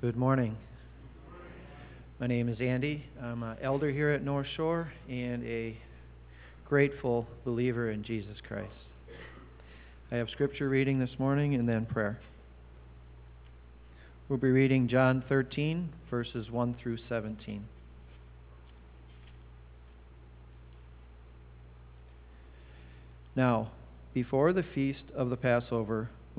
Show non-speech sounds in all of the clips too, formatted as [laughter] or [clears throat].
Good morning. My name is Andy. I'm an elder here at North Shore and a grateful believer in Jesus Christ. I have scripture reading this morning and then prayer. We'll be reading John 13, verses 1 through 17. Now, before the feast of the Passover,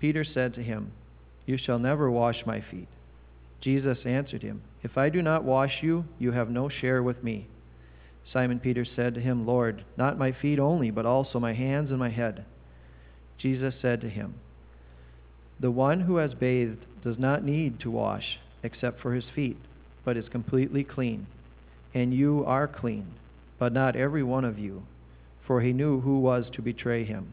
Peter said to him, You shall never wash my feet. Jesus answered him, If I do not wash you, you have no share with me. Simon Peter said to him, Lord, not my feet only, but also my hands and my head. Jesus said to him, The one who has bathed does not need to wash except for his feet, but is completely clean. And you are clean, but not every one of you. For he knew who was to betray him.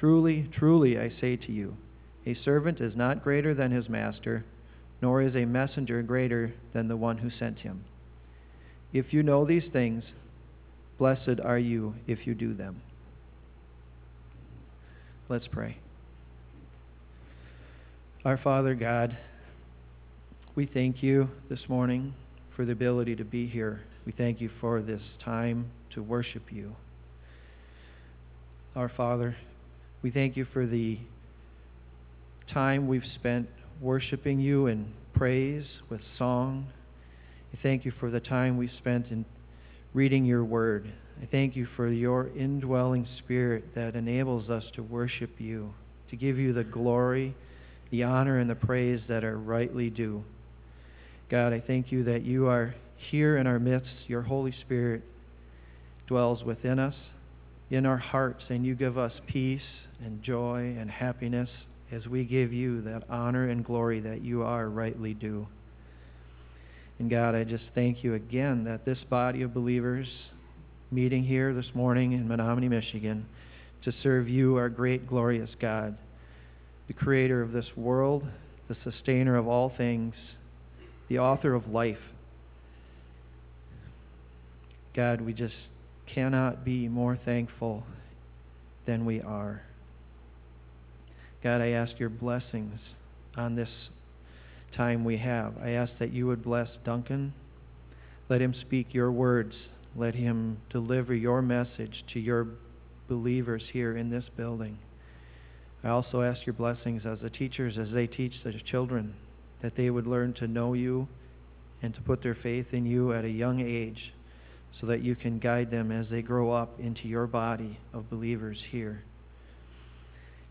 Truly, truly, I say to you, a servant is not greater than his master, nor is a messenger greater than the one who sent him. If you know these things, blessed are you if you do them. Let's pray. Our Father God, we thank you this morning for the ability to be here. We thank you for this time to worship you. Our Father, we thank you for the time we've spent worshiping you in praise with song. I thank you for the time we've spent in reading your word. I thank you for your indwelling spirit that enables us to worship you, to give you the glory, the honor, and the praise that are rightly due. God, I thank you that you are here in our midst. Your Holy Spirit dwells within us, in our hearts, and you give us peace and joy and happiness as we give you that honor and glory that you are rightly due. And God, I just thank you again that this body of believers meeting here this morning in Menominee, Michigan, to serve you, our great, glorious God, the creator of this world, the sustainer of all things, the author of life. God, we just cannot be more thankful than we are. God, I ask your blessings on this time we have. I ask that you would bless Duncan. Let him speak your words. Let him deliver your message to your believers here in this building. I also ask your blessings as the teachers as they teach the children that they would learn to know you and to put their faith in you at a young age so that you can guide them as they grow up into your body of believers here.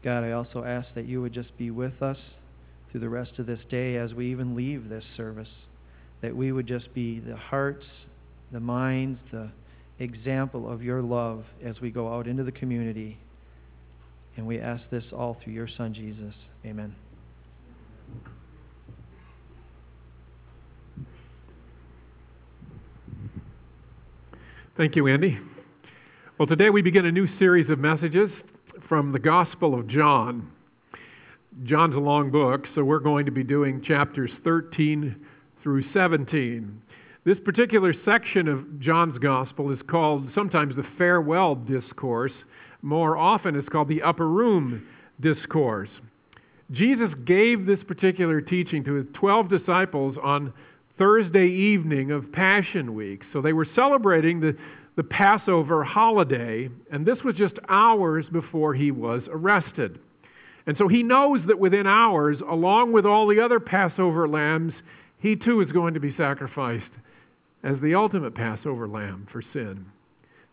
God, I also ask that you would just be with us through the rest of this day as we even leave this service, that we would just be the hearts, the minds, the example of your love as we go out into the community. And we ask this all through your Son, Jesus. Amen. Thank you, Andy. Well, today we begin a new series of messages from the Gospel of John. John's a long book, so we're going to be doing chapters 13 through 17. This particular section of John's gospel is called sometimes the farewell discourse. More often, it's called the upper room discourse. Jesus gave this particular teaching to his 12 disciples on Thursday evening of Passion Week. So they were celebrating the, the Passover holiday, and this was just hours before he was arrested. And so he knows that within hours, along with all the other Passover lambs, he too is going to be sacrificed as the ultimate Passover lamb for sin.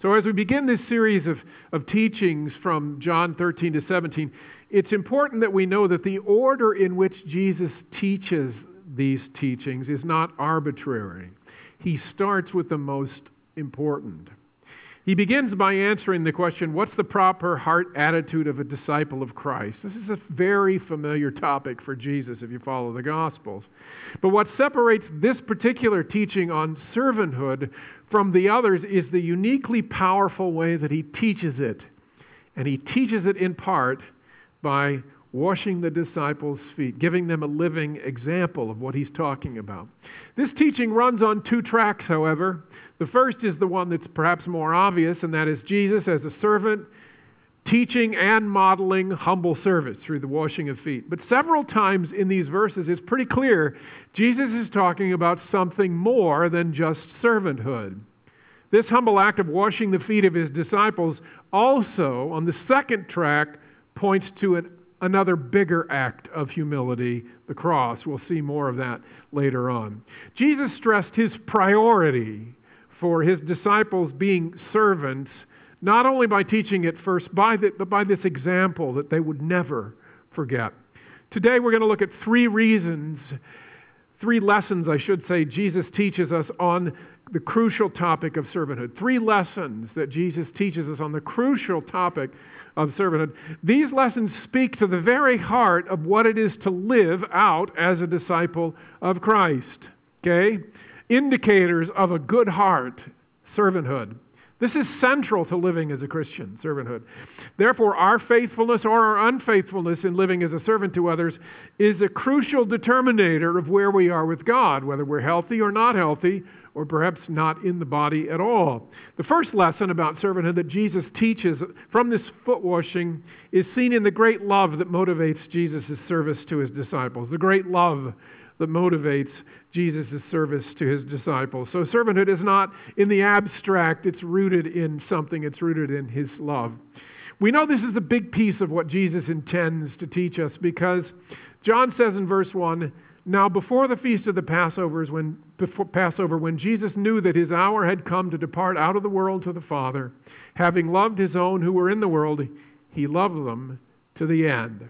So, as we begin this series of, of teachings from John 13 to 17, it's important that we know that the order in which Jesus teaches these teachings is not arbitrary. He starts with the most important. He begins by answering the question what's the proper heart attitude of a disciple of Christ? This is a very familiar topic for Jesus if you follow the Gospels. But what separates this particular teaching on servanthood from the others is the uniquely powerful way that he teaches it. And he teaches it in part by washing the disciples' feet, giving them a living example of what he's talking about. This teaching runs on two tracks, however. The first is the one that's perhaps more obvious, and that is Jesus as a servant teaching and modeling humble service through the washing of feet. But several times in these verses, it's pretty clear Jesus is talking about something more than just servanthood. This humble act of washing the feet of his disciples also, on the second track, points to an another bigger act of humility, the cross. We'll see more of that later on. Jesus stressed his priority for his disciples being servants, not only by teaching it first, by the, but by this example that they would never forget. Today, we're going to look at three reasons, three lessons, I should say, Jesus teaches us on the crucial topic of servanthood. Three lessons that Jesus teaches us on the crucial topic of servanthood. These lessons speak to the very heart of what it is to live out as a disciple of Christ. Okay? Indicators of a good heart, servanthood. This is central to living as a Christian, servanthood. Therefore, our faithfulness or our unfaithfulness in living as a servant to others is a crucial determinator of where we are with God, whether we're healthy or not healthy, or perhaps not in the body at all. The first lesson about servanthood that Jesus teaches from this foot washing is seen in the great love that motivates Jesus' service to his disciples, the great love that motivates Jesus' service to his disciples. So, servanthood is not in the abstract, it's rooted in something, it's rooted in his love. We know this is a big piece of what Jesus intends to teach us because John says in verse 1 now, before the feast of the Passovers, when, Passover, when Jesus knew that his hour had come to depart out of the world to the Father, having loved his own who were in the world, he loved them to the end.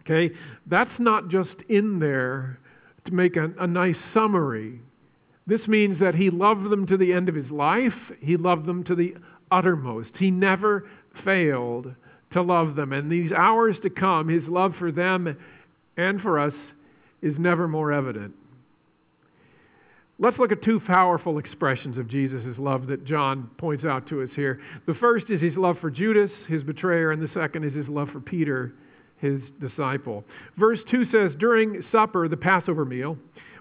Okay? That's not just in there to make a, a nice summary. This means that he loved them to the end of his life, he loved them to the uttermost. He never failed to love them. And these hours to come, his love for them and for us is never more evident. Let's look at two powerful expressions of Jesus' love that John points out to us here. The first is his love for Judas, his betrayer, and the second is his love for Peter, his disciple. Verse 2 says, During supper, the Passover meal,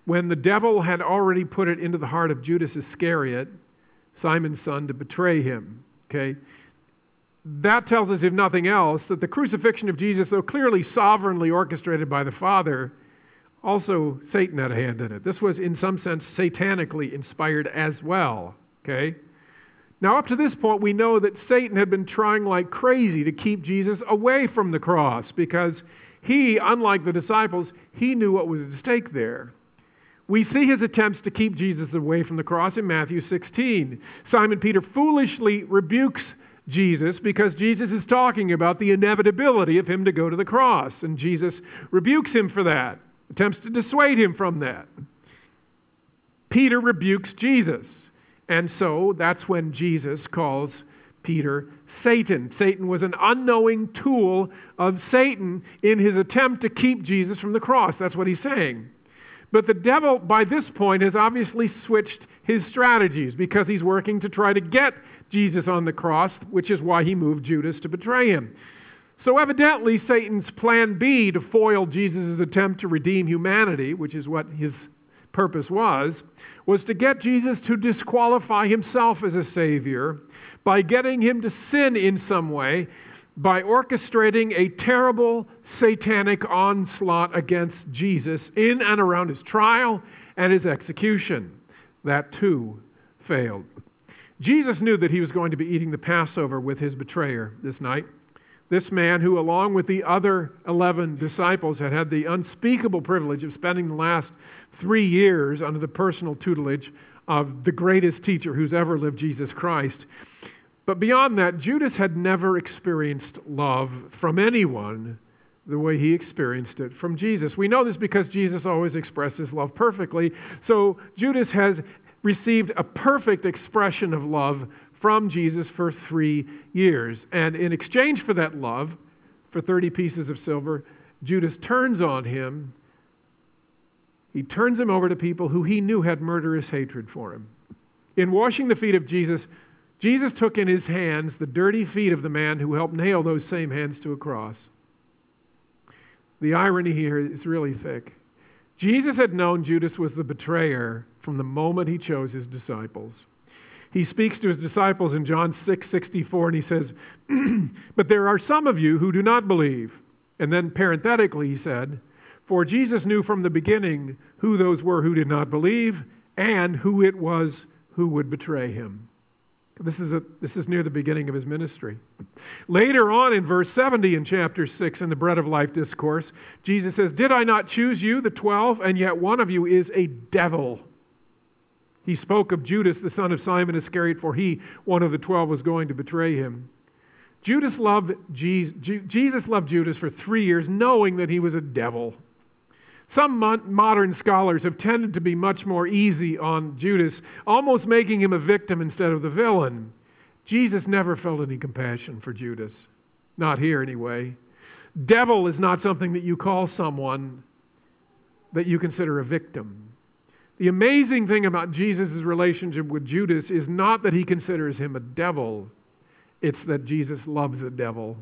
when the devil had already put it into the heart of Judas Iscariot, Simon's son, to betray him. Okay? That tells us, if nothing else, that the crucifixion of Jesus, though clearly sovereignly orchestrated by the Father, also, Satan had a hand in it. This was, in some sense, satanically inspired as well. Okay? Now, up to this point, we know that Satan had been trying like crazy to keep Jesus away from the cross because he, unlike the disciples, he knew what was at stake there. We see his attempts to keep Jesus away from the cross in Matthew 16. Simon Peter foolishly rebukes Jesus because Jesus is talking about the inevitability of him to go to the cross, and Jesus rebukes him for that attempts to dissuade him from that. Peter rebukes Jesus. And so that's when Jesus calls Peter Satan. Satan was an unknowing tool of Satan in his attempt to keep Jesus from the cross. That's what he's saying. But the devil, by this point, has obviously switched his strategies because he's working to try to get Jesus on the cross, which is why he moved Judas to betray him. So, evidently, Satan's plan B to foil Jesus' attempt to redeem humanity, which is what his purpose was, was to get Jesus to disqualify himself as a Savior by getting him to sin in some way, by orchestrating a terrible satanic onslaught against Jesus in and around his trial and his execution. That too failed. Jesus knew that he was going to be eating the Passover with his betrayer this night. This man, who, along with the other 11 disciples, had had the unspeakable privilege of spending the last three years under the personal tutelage of the greatest teacher who's ever lived, Jesus Christ. But beyond that, Judas had never experienced love from anyone the way he experienced it from Jesus. We know this because Jesus always expresses love perfectly. So Judas has received a perfect expression of love from Jesus for three years. And in exchange for that love, for 30 pieces of silver, Judas turns on him. He turns him over to people who he knew had murderous hatred for him. In washing the feet of Jesus, Jesus took in his hands the dirty feet of the man who helped nail those same hands to a cross. The irony here is really thick. Jesus had known Judas was the betrayer from the moment he chose his disciples he speaks to his disciples in John 6 64, and he says, [clears throat] But there are some of you who do not believe. And then parenthetically, he said, For Jesus knew from the beginning who those were who did not believe and who it was who would betray him. This is, a, this is near the beginning of his ministry. Later on in verse 70 in chapter 6 in the Bread of Life discourse, Jesus says, Did I not choose you, the twelve, and yet one of you is a devil? He spoke of Judas, the son of Simon Iscariot, for he, one of the twelve, was going to betray him. Judas loved Jesus, Jesus loved Judas for three years, knowing that he was a devil. Some modern scholars have tended to be much more easy on Judas, almost making him a victim instead of the villain. Jesus never felt any compassion for Judas. Not here, anyway. Devil is not something that you call someone that you consider a victim. The amazing thing about Jesus' relationship with Judas is not that he considers him a devil, it's that Jesus loves a devil.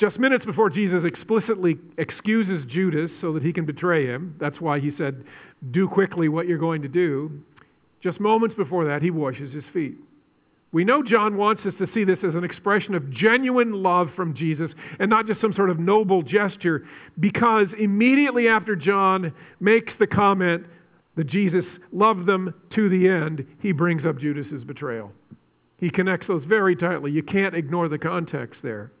Just minutes before Jesus explicitly excuses Judas so that he can betray him, that's why he said, Do quickly what you're going to do. Just moments before that, he washes his feet. We know John wants us to see this as an expression of genuine love from Jesus and not just some sort of noble gesture, because immediately after John makes the comment that Jesus loved them to the end, he brings up Judas's betrayal. He connects those very tightly. You can't ignore the context there.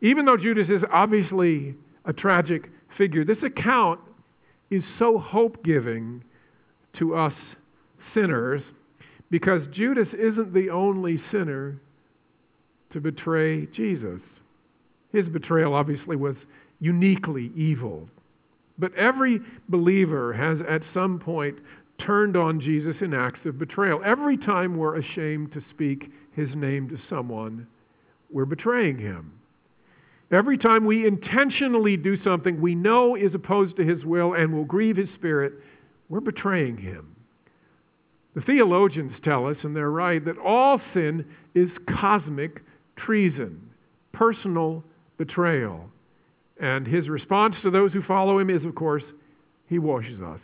Even though Judas is obviously a tragic figure, this account is so hope giving to us sinners because Judas isn't the only sinner to betray Jesus. His betrayal obviously was uniquely evil. But every believer has at some point turned on Jesus in acts of betrayal. Every time we're ashamed to speak his name to someone, we're betraying him. Every time we intentionally do something we know is opposed to his will and will grieve his spirit, we're betraying him. The theologians tell us, and they're right, that all sin is cosmic treason, personal betrayal. And his response to those who follow him is, of course, he washes us.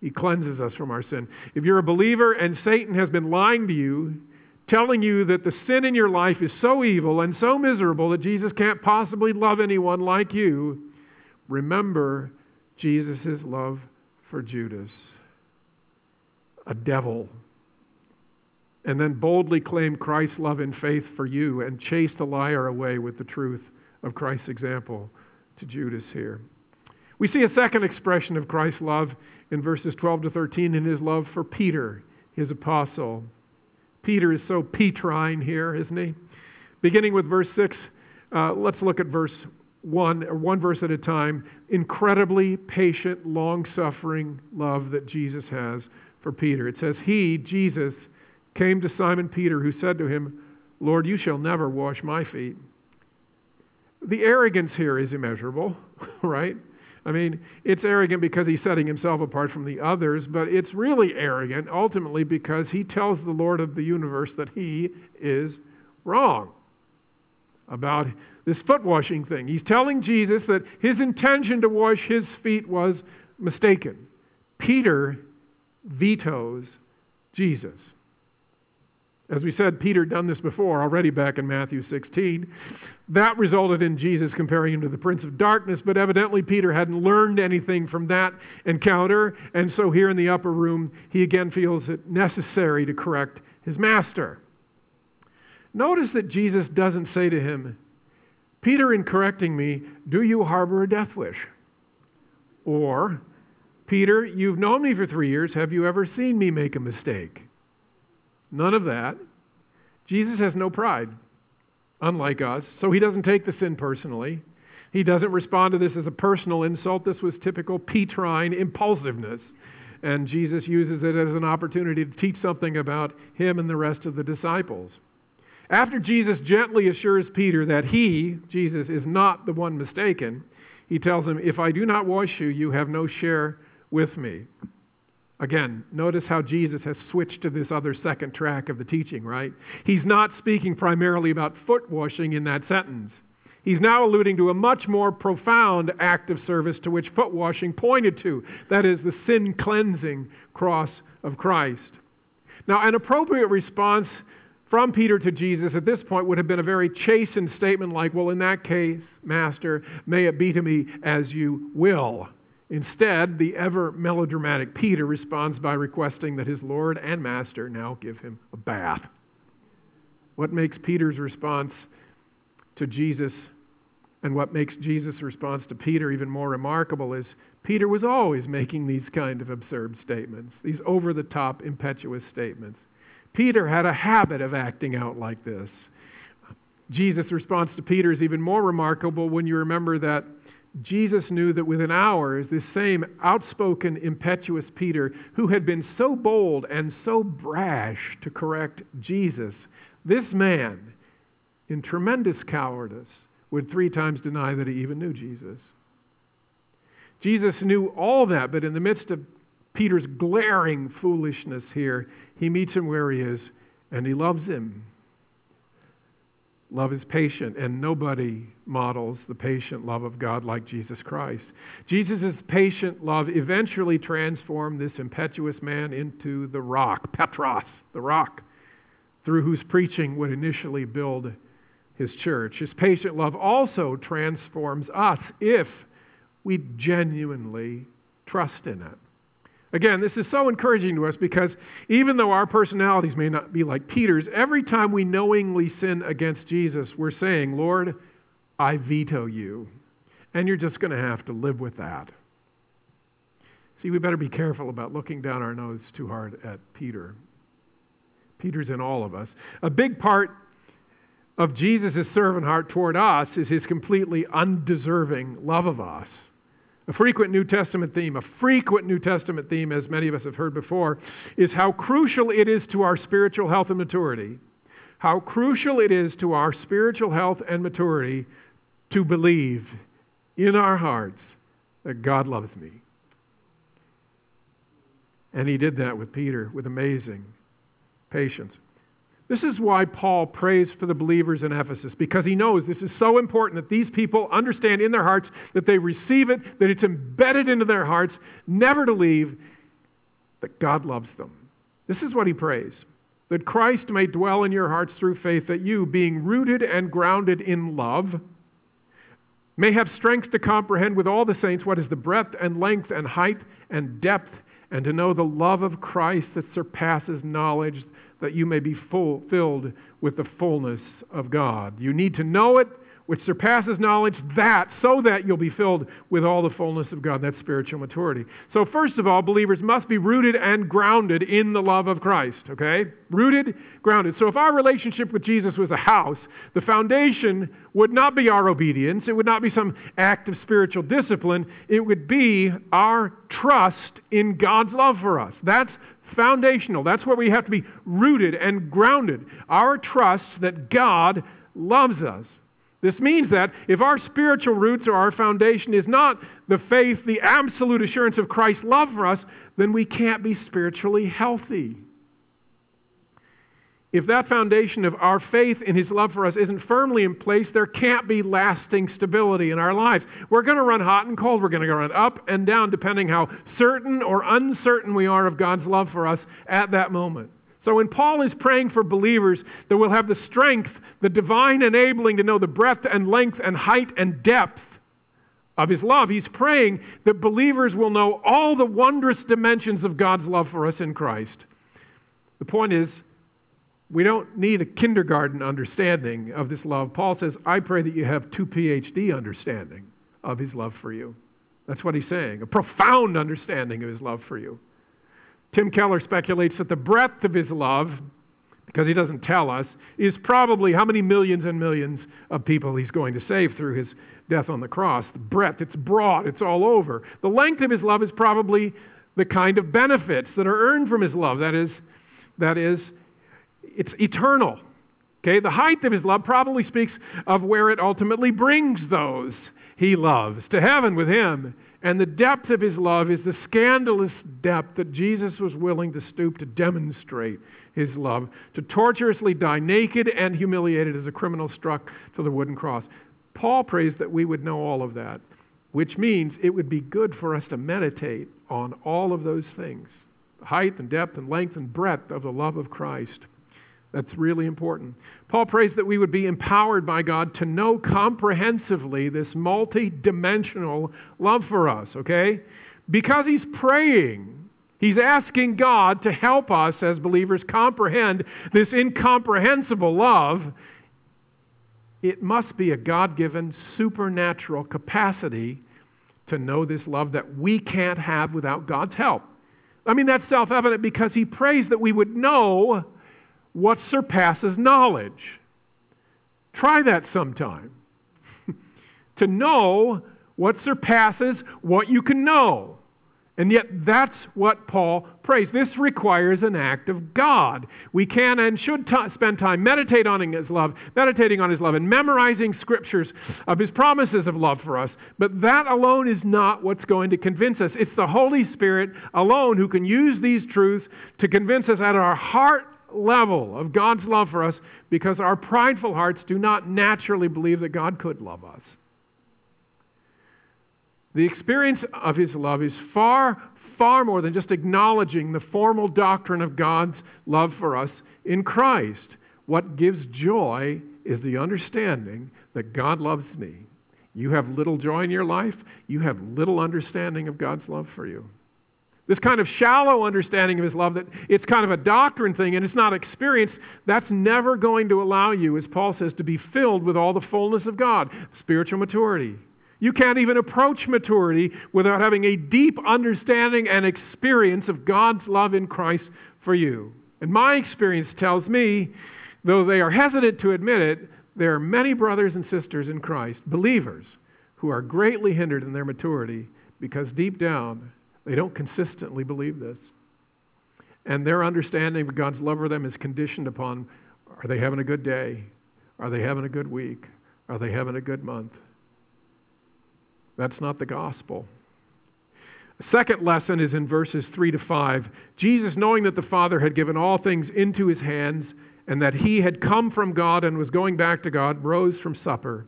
He cleanses us from our sin. If you're a believer and Satan has been lying to you, telling you that the sin in your life is so evil and so miserable that Jesus can't possibly love anyone like you, remember Jesus' love for Judas a devil, and then boldly claim Christ's love and faith for you and chase the liar away with the truth of Christ's example to Judas here. We see a second expression of Christ's love in verses 12 to 13 in his love for Peter, his apostle. Peter is so Petrine here, isn't he? Beginning with verse 6, uh, let's look at verse 1, or one verse at a time. Incredibly patient, long suffering love that Jesus has for Peter. It says, He, Jesus, came to Simon Peter, who said to him, Lord, you shall never wash my feet. The arrogance here is immeasurable, [laughs] right? I mean, it's arrogant because he's setting himself apart from the others, but it's really arrogant ultimately because he tells the Lord of the universe that he is wrong about this foot washing thing. He's telling Jesus that his intention to wash his feet was mistaken. Peter vetoes Jesus. As we said, Peter done this before already back in Matthew 16. That resulted in Jesus comparing him to the prince of darkness, but evidently Peter hadn't learned anything from that encounter, and so here in the upper room, he again feels it necessary to correct his master. Notice that Jesus doesn't say to him, Peter, in correcting me, do you harbor a death wish? Or, Peter, you've known me for three years. Have you ever seen me make a mistake? None of that. Jesus has no pride, unlike us, so he doesn't take the sin personally. He doesn't respond to this as a personal insult. This was typical Petrine impulsiveness. And Jesus uses it as an opportunity to teach something about him and the rest of the disciples. After Jesus gently assures Peter that he, Jesus, is not the one mistaken, he tells him, If I do not wash you, you have no share with me. Again, notice how Jesus has switched to this other second track of the teaching, right? He's not speaking primarily about foot washing in that sentence. He's now alluding to a much more profound act of service to which foot washing pointed to that is, the sin cleansing cross of Christ. Now, an appropriate response from Peter to Jesus at this point would have been a very chastened statement like, Well, in that case, Master, may it be to me as you will. Instead, the ever melodramatic Peter responds by requesting that his Lord and Master now give him a bath. What makes Peter's response to Jesus and what makes Jesus' response to Peter even more remarkable is Peter was always making these kind of absurd statements, these over the top, impetuous statements. Peter had a habit of acting out like this. Jesus' response to Peter is even more remarkable when you remember that Jesus knew that within hours, this same outspoken, impetuous Peter, who had been so bold and so brash to correct Jesus, this man, in tremendous cowardice, would three times deny that he even knew Jesus. Jesus knew all that, but in the midst of Peter's glaring foolishness here, he meets him where he is and he loves him. Love is patient, and nobody models the patient love of God like Jesus Christ. Jesus' patient love eventually transformed this impetuous man into the rock, Petros, the rock, through whose preaching would initially build his church. His patient love also transforms us if we genuinely trust in it. Again, this is so encouraging to us because even though our personalities may not be like Peter's, every time we knowingly sin against Jesus, we're saying, Lord, I veto you. And you're just going to have to live with that. See, we better be careful about looking down our nose too hard at Peter. Peter's in all of us. A big part of Jesus' servant heart toward us is his completely undeserving love of us. A frequent New Testament theme, a frequent New Testament theme, as many of us have heard before, is how crucial it is to our spiritual health and maturity, how crucial it is to our spiritual health and maturity to believe in our hearts that God loves me. And he did that with Peter with amazing patience. This is why Paul prays for the believers in Ephesus, because he knows this is so important that these people understand in their hearts that they receive it, that it's embedded into their hearts, never to leave, that God loves them. This is what he prays that Christ may dwell in your hearts through faith, that you, being rooted and grounded in love, may have strength to comprehend with all the saints what is the breadth and length and height and depth, and to know the love of Christ that surpasses knowledge that you may be full, filled with the fullness of God. You need to know it, which surpasses knowledge, that so that you'll be filled with all the fullness of God. That's spiritual maturity. So, first of all, believers must be rooted and grounded in the love of Christ, okay? Rooted, grounded. So, if our relationship with Jesus was a house, the foundation would not be our obedience, it would not be some act of spiritual discipline, it would be our trust in God's love for us. That's foundational. That's where we have to be rooted and grounded. Our trust that God loves us. This means that if our spiritual roots or our foundation is not the faith, the absolute assurance of Christ's love for us, then we can't be spiritually healthy. If that foundation of our faith in His love for us isn't firmly in place, there can't be lasting stability in our lives. We're going to run hot and cold. We're going to run up and down depending how certain or uncertain we are of God's love for us at that moment. So when Paul is praying for believers that will have the strength, the divine enabling to know the breadth and length and height and depth of his love, he's praying that believers will know all the wondrous dimensions of God's love for us in Christ. The point is, we don't need a kindergarten understanding of this love. Paul says, I pray that you have two PhD understanding of his love for you. That's what he's saying, a profound understanding of his love for you. Tim Keller speculates that the breadth of his love, because he doesn't tell us, is probably how many millions and millions of people he's going to save through his death on the cross. The breadth, it's broad, it's all over. The length of his love is probably the kind of benefits that are earned from his love. That is, that is, it's eternal. Okay, the height of his love probably speaks of where it ultimately brings those he loves to heaven with him. And the depth of his love is the scandalous depth that Jesus was willing to stoop to demonstrate his love, to torturously die naked and humiliated as a criminal struck to the wooden cross. Paul prays that we would know all of that, which means it would be good for us to meditate on all of those things—the height and depth and length and breadth of the love of Christ. That's really important. Paul prays that we would be empowered by God to know comprehensively this multi dimensional love for us, okay? Because he's praying, he's asking God to help us as believers comprehend this incomprehensible love. It must be a God given supernatural capacity to know this love that we can't have without God's help. I mean, that's self evident because he prays that we would know what surpasses knowledge. Try that sometime. [laughs] to know what surpasses what you can know. And yet, that's what Paul prays. This requires an act of God. We can and should t- spend time meditating on His love, meditating on His love, and memorizing scriptures of His promises of love for us. But that alone is not what's going to convince us. It's the Holy Spirit alone who can use these truths to convince us at our heart level of God's love for us because our prideful hearts do not naturally believe that God could love us. The experience of His love is far, far more than just acknowledging the formal doctrine of God's love for us in Christ. What gives joy is the understanding that God loves me. You have little joy in your life, you have little understanding of God's love for you. This kind of shallow understanding of his love that it's kind of a doctrine thing and it's not experience, that's never going to allow you, as Paul says, to be filled with all the fullness of God, spiritual maturity. You can't even approach maturity without having a deep understanding and experience of God's love in Christ for you. And my experience tells me, though they are hesitant to admit it, there are many brothers and sisters in Christ, believers, who are greatly hindered in their maturity because deep down they don't consistently believe this. And their understanding of God's love for them is conditioned upon are they having a good day? Are they having a good week? Are they having a good month? That's not the gospel. Second lesson is in verses 3 to 5. Jesus, knowing that the Father had given all things into his hands and that he had come from God and was going back to God, rose from supper.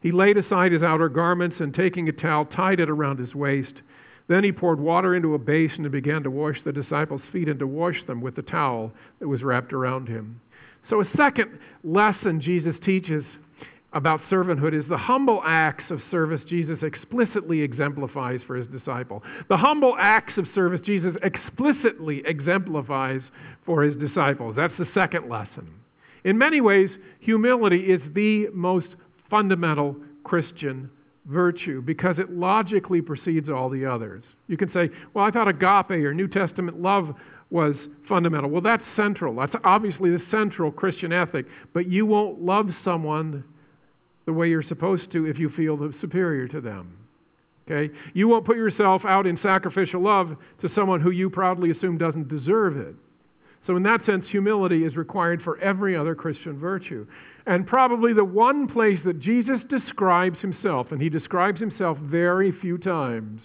He laid aside his outer garments and taking a towel, tied it around his waist. Then he poured water into a basin and began to wash the disciples' feet and to wash them with the towel that was wrapped around him. So, a second lesson Jesus teaches about servanthood is the humble acts of service Jesus explicitly exemplifies for his disciple. The humble acts of service Jesus explicitly exemplifies for his disciples. That's the second lesson. In many ways, humility is the most fundamental Christian virtue because it logically precedes all the others. You can say, well, I thought agape or New Testament love was fundamental. Well, that's central. That's obviously the central Christian ethic, but you won't love someone the way you're supposed to if you feel superior to them. Okay? You won't put yourself out in sacrificial love to someone who you proudly assume doesn't deserve it. So, in that sense, humility is required for every other Christian virtue and probably the one place that Jesus describes himself, and he describes himself very few times,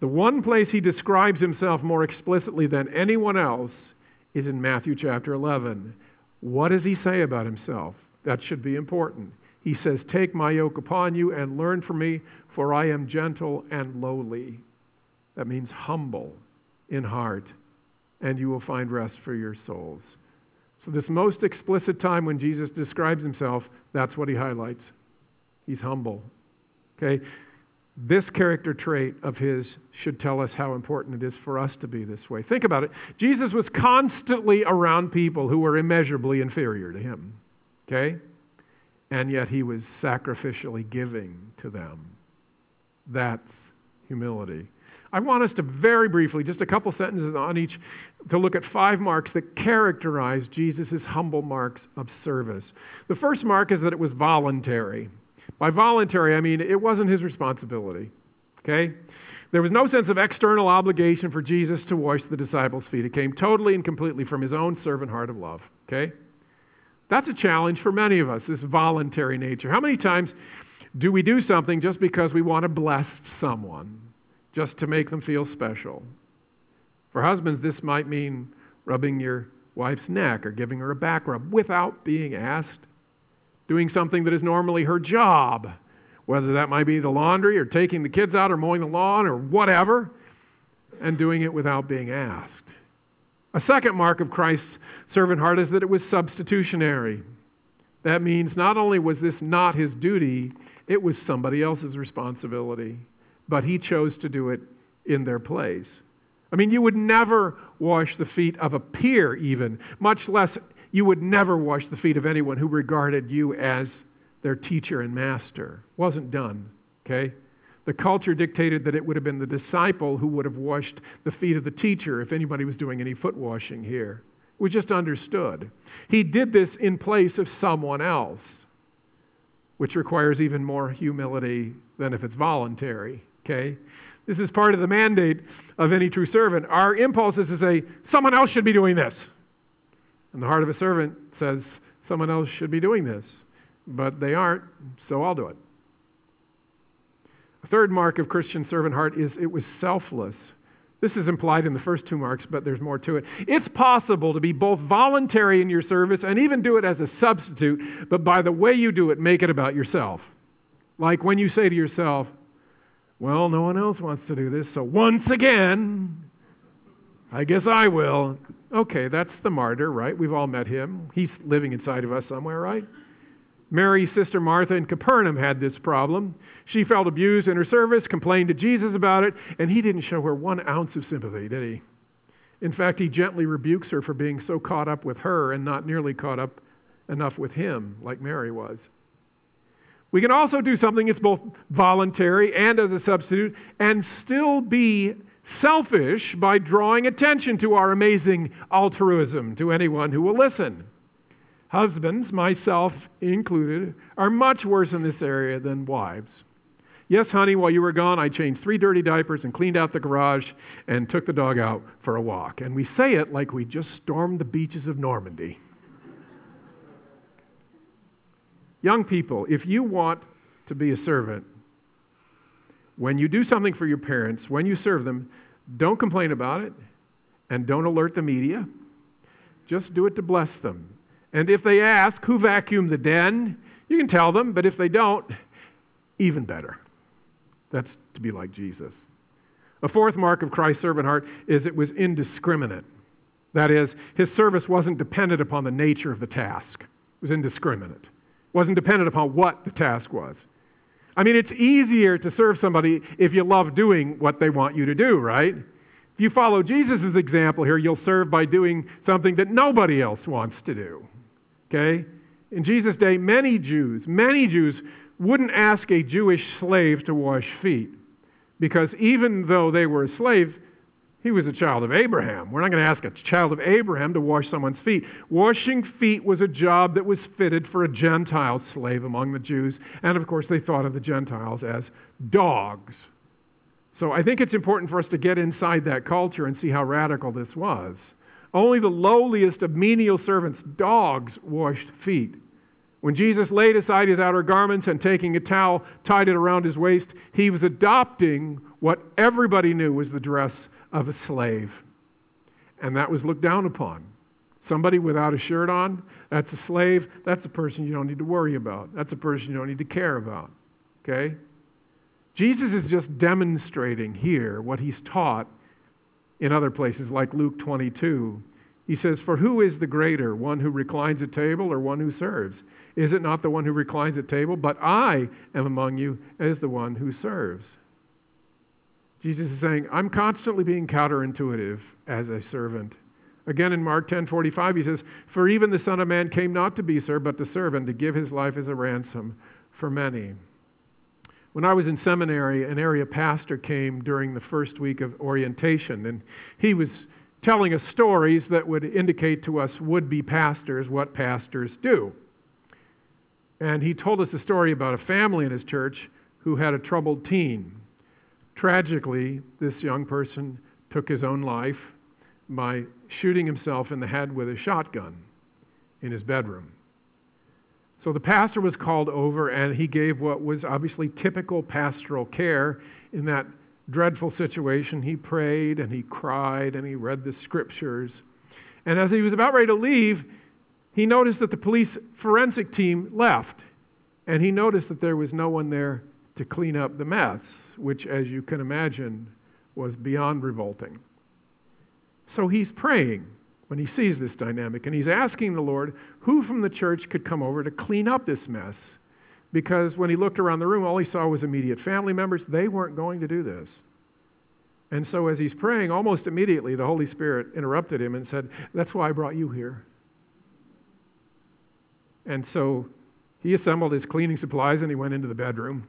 the one place he describes himself more explicitly than anyone else is in Matthew chapter 11. What does he say about himself? That should be important. He says, Take my yoke upon you and learn from me, for I am gentle and lowly. That means humble in heart, and you will find rest for your souls. So, this most explicit time when Jesus describes himself, that's what he highlights. He's humble. Okay? This character trait of his should tell us how important it is for us to be this way. Think about it. Jesus was constantly around people who were immeasurably inferior to him. Okay? And yet he was sacrificially giving to them. That's humility. I want us to very briefly, just a couple sentences on each, to look at five marks that characterize Jesus' humble marks of service. The first mark is that it was voluntary. By voluntary, I mean it wasn't his responsibility. Okay? There was no sense of external obligation for Jesus to wash the disciples' feet. It came totally and completely from his own servant heart of love. Okay? That's a challenge for many of us, this voluntary nature. How many times do we do something just because we want to bless someone, just to make them feel special? For husbands, this might mean rubbing your wife's neck or giving her a back rub without being asked doing something that is normally her job, whether that might be the laundry or taking the kids out or mowing the lawn or whatever, and doing it without being asked. A second mark of Christ's servant heart is that it was substitutionary. That means not only was this not his duty, it was somebody else's responsibility, but he chose to do it in their place. I mean, you would never wash the feet of a peer, even, much less you would never wash the feet of anyone who regarded you as their teacher and master. Wasn't done, okay? The culture dictated that it would have been the disciple who would have washed the feet of the teacher if anybody was doing any foot washing here. We just understood. He did this in place of someone else, which requires even more humility than if it's voluntary, okay? This is part of the mandate of any true servant. Our impulse is to say, someone else should be doing this. And the heart of a servant says, someone else should be doing this, but they aren't, so I'll do it. A third mark of Christian servant heart is it was selfless. This is implied in the first two marks, but there's more to it. It's possible to be both voluntary in your service and even do it as a substitute, but by the way you do it, make it about yourself. Like when you say to yourself, Well, no one else wants to do this, so once again, I guess I will. Okay, that's the martyr, right? We've all met him. He's living inside of us somewhere, right? Mary's sister Martha in Capernaum had this problem. She felt abused in her service, complained to Jesus about it, and he didn't show her one ounce of sympathy, did he? In fact, he gently rebukes her for being so caught up with her and not nearly caught up enough with him, like Mary was. We can also do something that's both voluntary and as a substitute and still be selfish by drawing attention to our amazing altruism to anyone who will listen. Husbands, myself included, are much worse in this area than wives. Yes, honey, while you were gone, I changed three dirty diapers and cleaned out the garage and took the dog out for a walk. And we say it like we just stormed the beaches of Normandy. Young people, if you want to be a servant, when you do something for your parents, when you serve them, don't complain about it and don't alert the media. Just do it to bless them. And if they ask who vacuumed the den, you can tell them, but if they don't, even better. That's to be like Jesus. A fourth mark of Christ's servant heart is it was indiscriminate. That is, his service wasn't dependent upon the nature of the task. It was indiscriminate. Wasn't dependent upon what the task was. I mean, it's easier to serve somebody if you love doing what they want you to do, right? If you follow Jesus' example here, you'll serve by doing something that nobody else wants to do. Okay? In Jesus' day, many Jews, many Jews wouldn't ask a Jewish slave to wash feet because even though they were a slave, he was a child of Abraham. We're not going to ask a child of Abraham to wash someone's feet. Washing feet was a job that was fitted for a Gentile slave among the Jews. And of course, they thought of the Gentiles as dogs. So I think it's important for us to get inside that culture and see how radical this was. Only the lowliest of menial servants, dogs, washed feet. When Jesus laid aside his outer garments and taking a towel, tied it around his waist, he was adopting what everybody knew was the dress of a slave. And that was looked down upon. Somebody without a shirt on, that's a slave. That's a person you don't need to worry about. That's a person you don't need to care about. Okay? Jesus is just demonstrating here what he's taught in other places, like Luke 22. He says, For who is the greater, one who reclines at table or one who serves? Is it not the one who reclines at table? But I am among you as the one who serves. Jesus is saying, I'm constantly being counterintuitive as a servant. Again in Mark 10:45 he says, "For even the Son of Man came not to be served, but to serve and to give his life as a ransom for many." When I was in seminary, an area pastor came during the first week of orientation, and he was telling us stories that would indicate to us would be pastors what pastors do. And he told us a story about a family in his church who had a troubled teen. Tragically, this young person took his own life by shooting himself in the head with a shotgun in his bedroom. So the pastor was called over and he gave what was obviously typical pastoral care in that dreadful situation. He prayed and he cried and he read the scriptures. And as he was about ready to leave, he noticed that the police forensic team left. And he noticed that there was no one there to clean up the mess, which, as you can imagine, was beyond revolting. So he's praying when he sees this dynamic, and he's asking the Lord who from the church could come over to clean up this mess. Because when he looked around the room, all he saw was immediate family members. They weren't going to do this. And so, as he's praying, almost immediately the Holy Spirit interrupted him and said, That's why I brought you here. And so he assembled his cleaning supplies and he went into the bedroom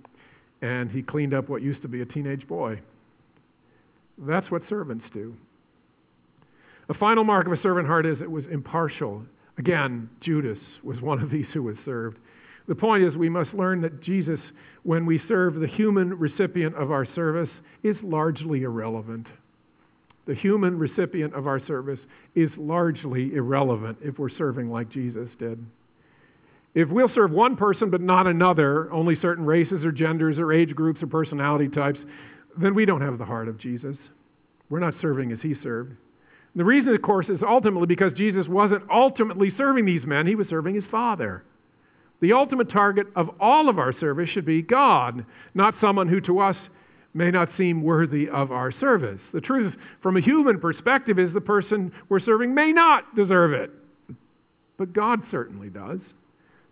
and he cleaned up what used to be a teenage boy. That's what servants do. A final mark of a servant heart is it was impartial. Again, Judas was one of these who was served. The point is, we must learn that Jesus, when we serve the human recipient of our service, is largely irrelevant. The human recipient of our service is largely irrelevant if we're serving like Jesus did. If we'll serve one person but not another, only certain races or genders or age groups or personality types, then we don't have the heart of Jesus. We're not serving as he served. And the reason, of course, is ultimately because Jesus wasn't ultimately serving these men, he was serving his Father. The ultimate target of all of our service should be God, not someone who to us may not seem worthy of our service. The truth from a human perspective is the person we're serving may not deserve it, but God certainly does.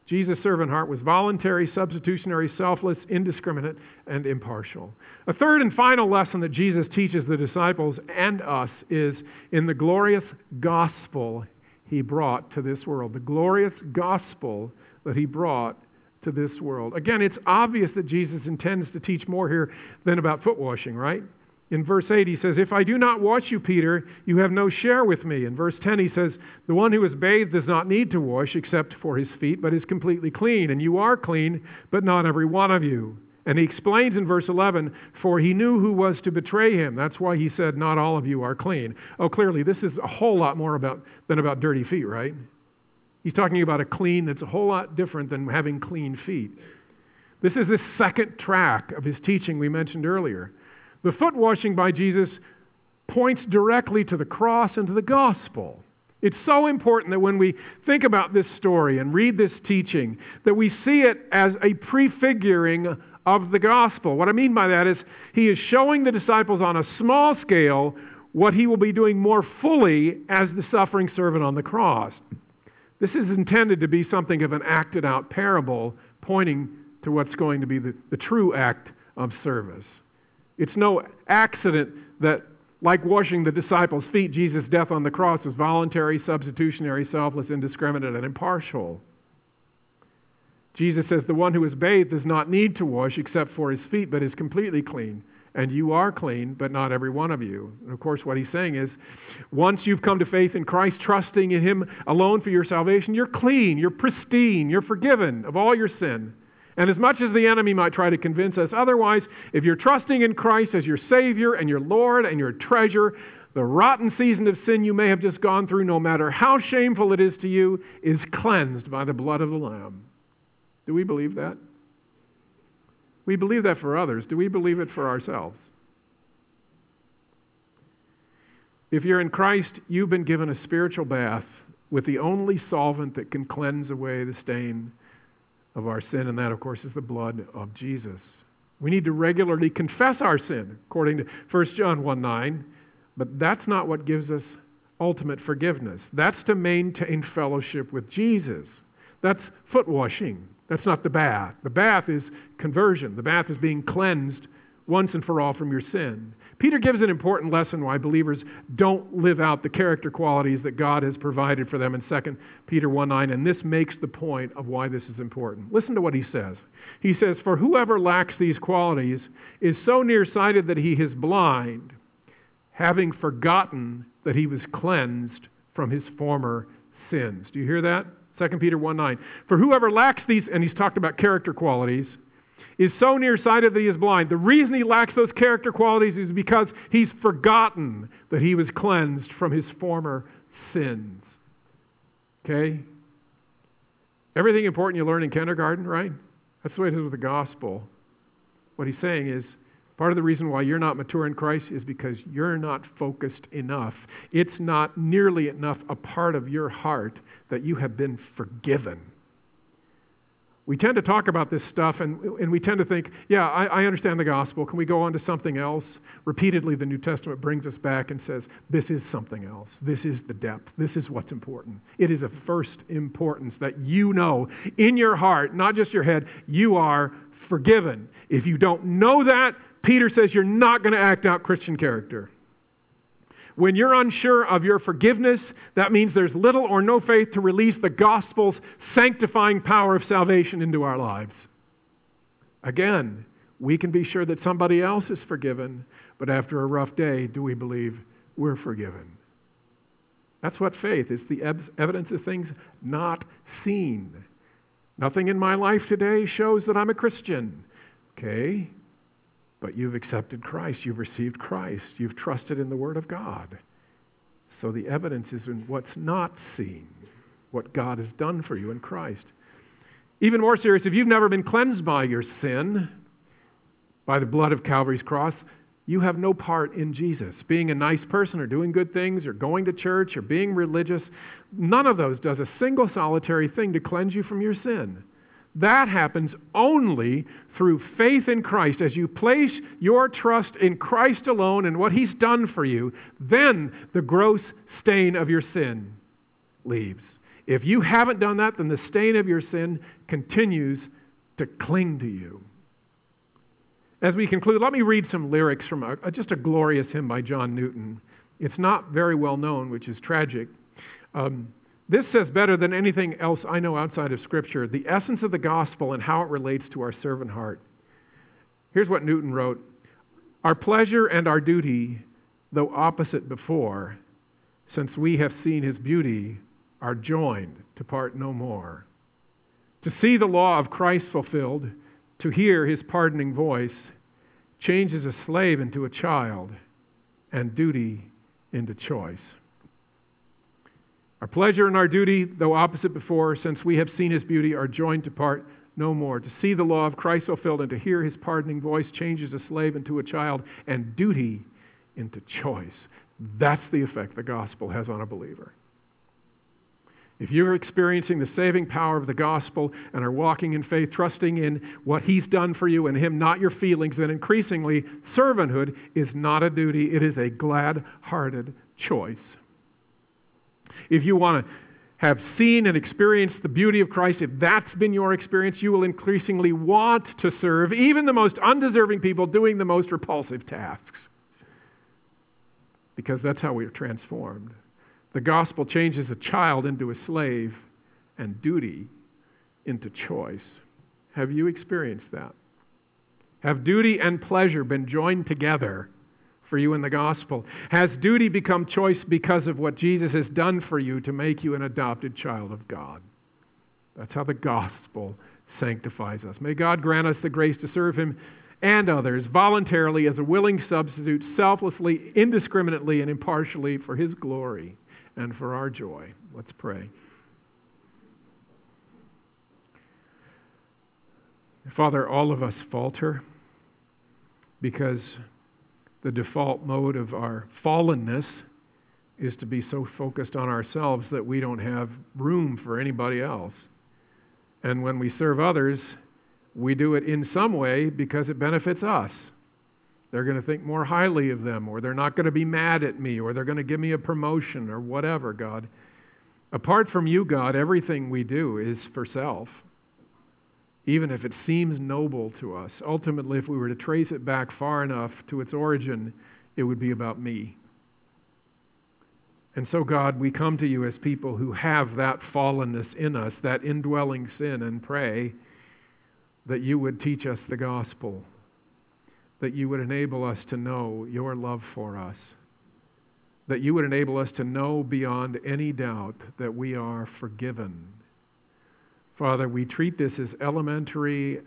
Jesus' servant heart was voluntary, substitutionary, selfless, indiscriminate, and impartial. A third and final lesson that Jesus teaches the disciples and us is in the glorious gospel he brought to this world. The glorious gospel that he brought to this world. Again, it's obvious that Jesus intends to teach more here than about foot washing, right? In verse 8, he says, If I do not wash you, Peter, you have no share with me. In verse 10, he says, The one who is bathed does not need to wash except for his feet, but is completely clean. And you are clean, but not every one of you. And he explains in verse 11, For he knew who was to betray him. That's why he said, Not all of you are clean. Oh, clearly, this is a whole lot more about, than about dirty feet, right? He's talking about a clean that's a whole lot different than having clean feet. This is the second track of his teaching we mentioned earlier. The foot washing by Jesus points directly to the cross and to the gospel. It's so important that when we think about this story and read this teaching, that we see it as a prefiguring of the gospel. What I mean by that is he is showing the disciples on a small scale what he will be doing more fully as the suffering servant on the cross. This is intended to be something of an acted out parable pointing to what's going to be the, the true act of service. It's no accident that, like washing the disciples' feet, Jesus' death on the cross was voluntary, substitutionary, selfless, indiscriminate, and impartial. Jesus says, The one who is bathed does not need to wash except for his feet, but is completely clean. And you are clean, but not every one of you. And of course, what he's saying is once you've come to faith in Christ, trusting in him alone for your salvation, you're clean, you're pristine, you're forgiven of all your sin. And as much as the enemy might try to convince us otherwise, if you're trusting in Christ as your Savior and your Lord and your treasure, the rotten season of sin you may have just gone through, no matter how shameful it is to you, is cleansed by the blood of the Lamb. Do we believe that? We believe that for others. Do we believe it for ourselves? If you're in Christ, you've been given a spiritual bath with the only solvent that can cleanse away the stain of our sin, and that, of course, is the blood of Jesus. We need to regularly confess our sin, according to 1 John 1 9, but that's not what gives us ultimate forgiveness. That's to maintain fellowship with Jesus. That's foot washing. That's not the bath. The bath is conversion, the bath is being cleansed once and for all from your sin. Peter gives an important lesson why believers don't live out the character qualities that God has provided for them in 2 Peter 1 9, and this makes the point of why this is important. Listen to what he says. He says, For whoever lacks these qualities is so nearsighted that he is blind, having forgotten that he was cleansed from his former sins. Do you hear that? 2 Peter 1 9. For whoever lacks these, and he's talked about character qualities, is so nearsighted that he is blind. The reason he lacks those character qualities is because he's forgotten that he was cleansed from his former sins. Okay? Everything important you learn in kindergarten, right? That's the way it is with the gospel. What he's saying is part of the reason why you're not mature in Christ is because you're not focused enough. It's not nearly enough a part of your heart that you have been forgiven we tend to talk about this stuff and, and we tend to think, yeah, I, I, understand the gospel. Can we go on to something else? Repeatedly, the New Testament brings us back and says, this is something else. This is the depth. This is what's important. It is of first importance that you know in your heart, not just your head, you are forgiven. If you don't know that, Peter says you're not going to act out Christian character. When you're unsure of your forgiveness, that means there's little or no faith to release the gospel's sanctifying power of salvation into our lives. Again, we can be sure that somebody else is forgiven, but after a rough day, do we believe we're forgiven? That's what faith is the evidence of things not seen. Nothing in my life today shows that I'm a Christian. Okay? But you've accepted Christ, you've received Christ, you've trusted in the Word of God. So the evidence is in what's not seen, what God has done for you in Christ. Even more serious, if you've never been cleansed by your sin, by the blood of Calvary's cross, you have no part in Jesus. Being a nice person or doing good things or going to church or being religious, none of those does a single solitary thing to cleanse you from your sin. That happens only through faith in Christ. As you place your trust in Christ alone and what He's done for you, then the gross stain of your sin leaves. If you haven't done that, then the stain of your sin continues to cling to you. As we conclude, let me read some lyrics from a, just a glorious hymn by John Newton. It's not very well known, which is tragic. Um, this says better than anything else I know outside of Scripture the essence of the gospel and how it relates to our servant heart. Here's what Newton wrote Our pleasure and our duty, though opposite before, since we have seen his beauty, are joined to part no more. To see the law of Christ fulfilled, to hear his pardoning voice, changes a slave into a child and duty into choice. Our pleasure and our duty, though opposite before, since we have seen his beauty, are joined to part no more. To see the law of Christ fulfilled and to hear his pardoning voice changes a slave into a child and duty into choice. That's the effect the gospel has on a believer. If you're experiencing the saving power of the gospel and are walking in faith, trusting in what he's done for you and him, not your feelings, then increasingly servanthood is not a duty, it is a glad hearted choice. If you want to have seen and experienced the beauty of Christ, if that's been your experience, you will increasingly want to serve even the most undeserving people doing the most repulsive tasks. Because that's how we are transformed. The gospel changes a child into a slave and duty into choice. Have you experienced that? Have duty and pleasure been joined together? For you in the gospel? Has duty become choice because of what Jesus has done for you to make you an adopted child of God? That's how the gospel sanctifies us. May God grant us the grace to serve Him and others voluntarily as a willing substitute, selflessly, indiscriminately, and impartially for His glory and for our joy. Let's pray. Father, all of us falter because the default mode of our fallenness is to be so focused on ourselves that we don't have room for anybody else. And when we serve others, we do it in some way because it benefits us. They're going to think more highly of them, or they're not going to be mad at me, or they're going to give me a promotion, or whatever, God. Apart from you, God, everything we do is for self, even if it seems noble to us. Ultimately, if we were to trace it back far enough to its origin, it would be about me. And so, God, we come to you as people who have that fallenness in us, that indwelling sin, and pray that you would teach us the gospel, that you would enable us to know your love for us, that you would enable us to know beyond any doubt that we are forgiven. Father, we treat this as elementary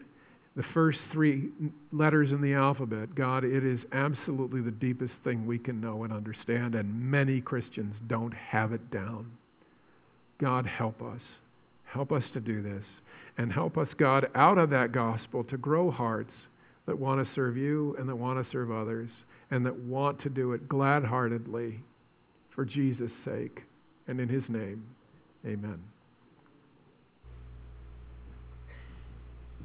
the first three letters in the alphabet, God, it is absolutely the deepest thing we can know and understand, and many Christians don't have it down. God, help us. Help us to do this. And help us, God, out of that gospel to grow hearts that want to serve you and that want to serve others and that want to do it gladheartedly for Jesus' sake. And in his name, amen.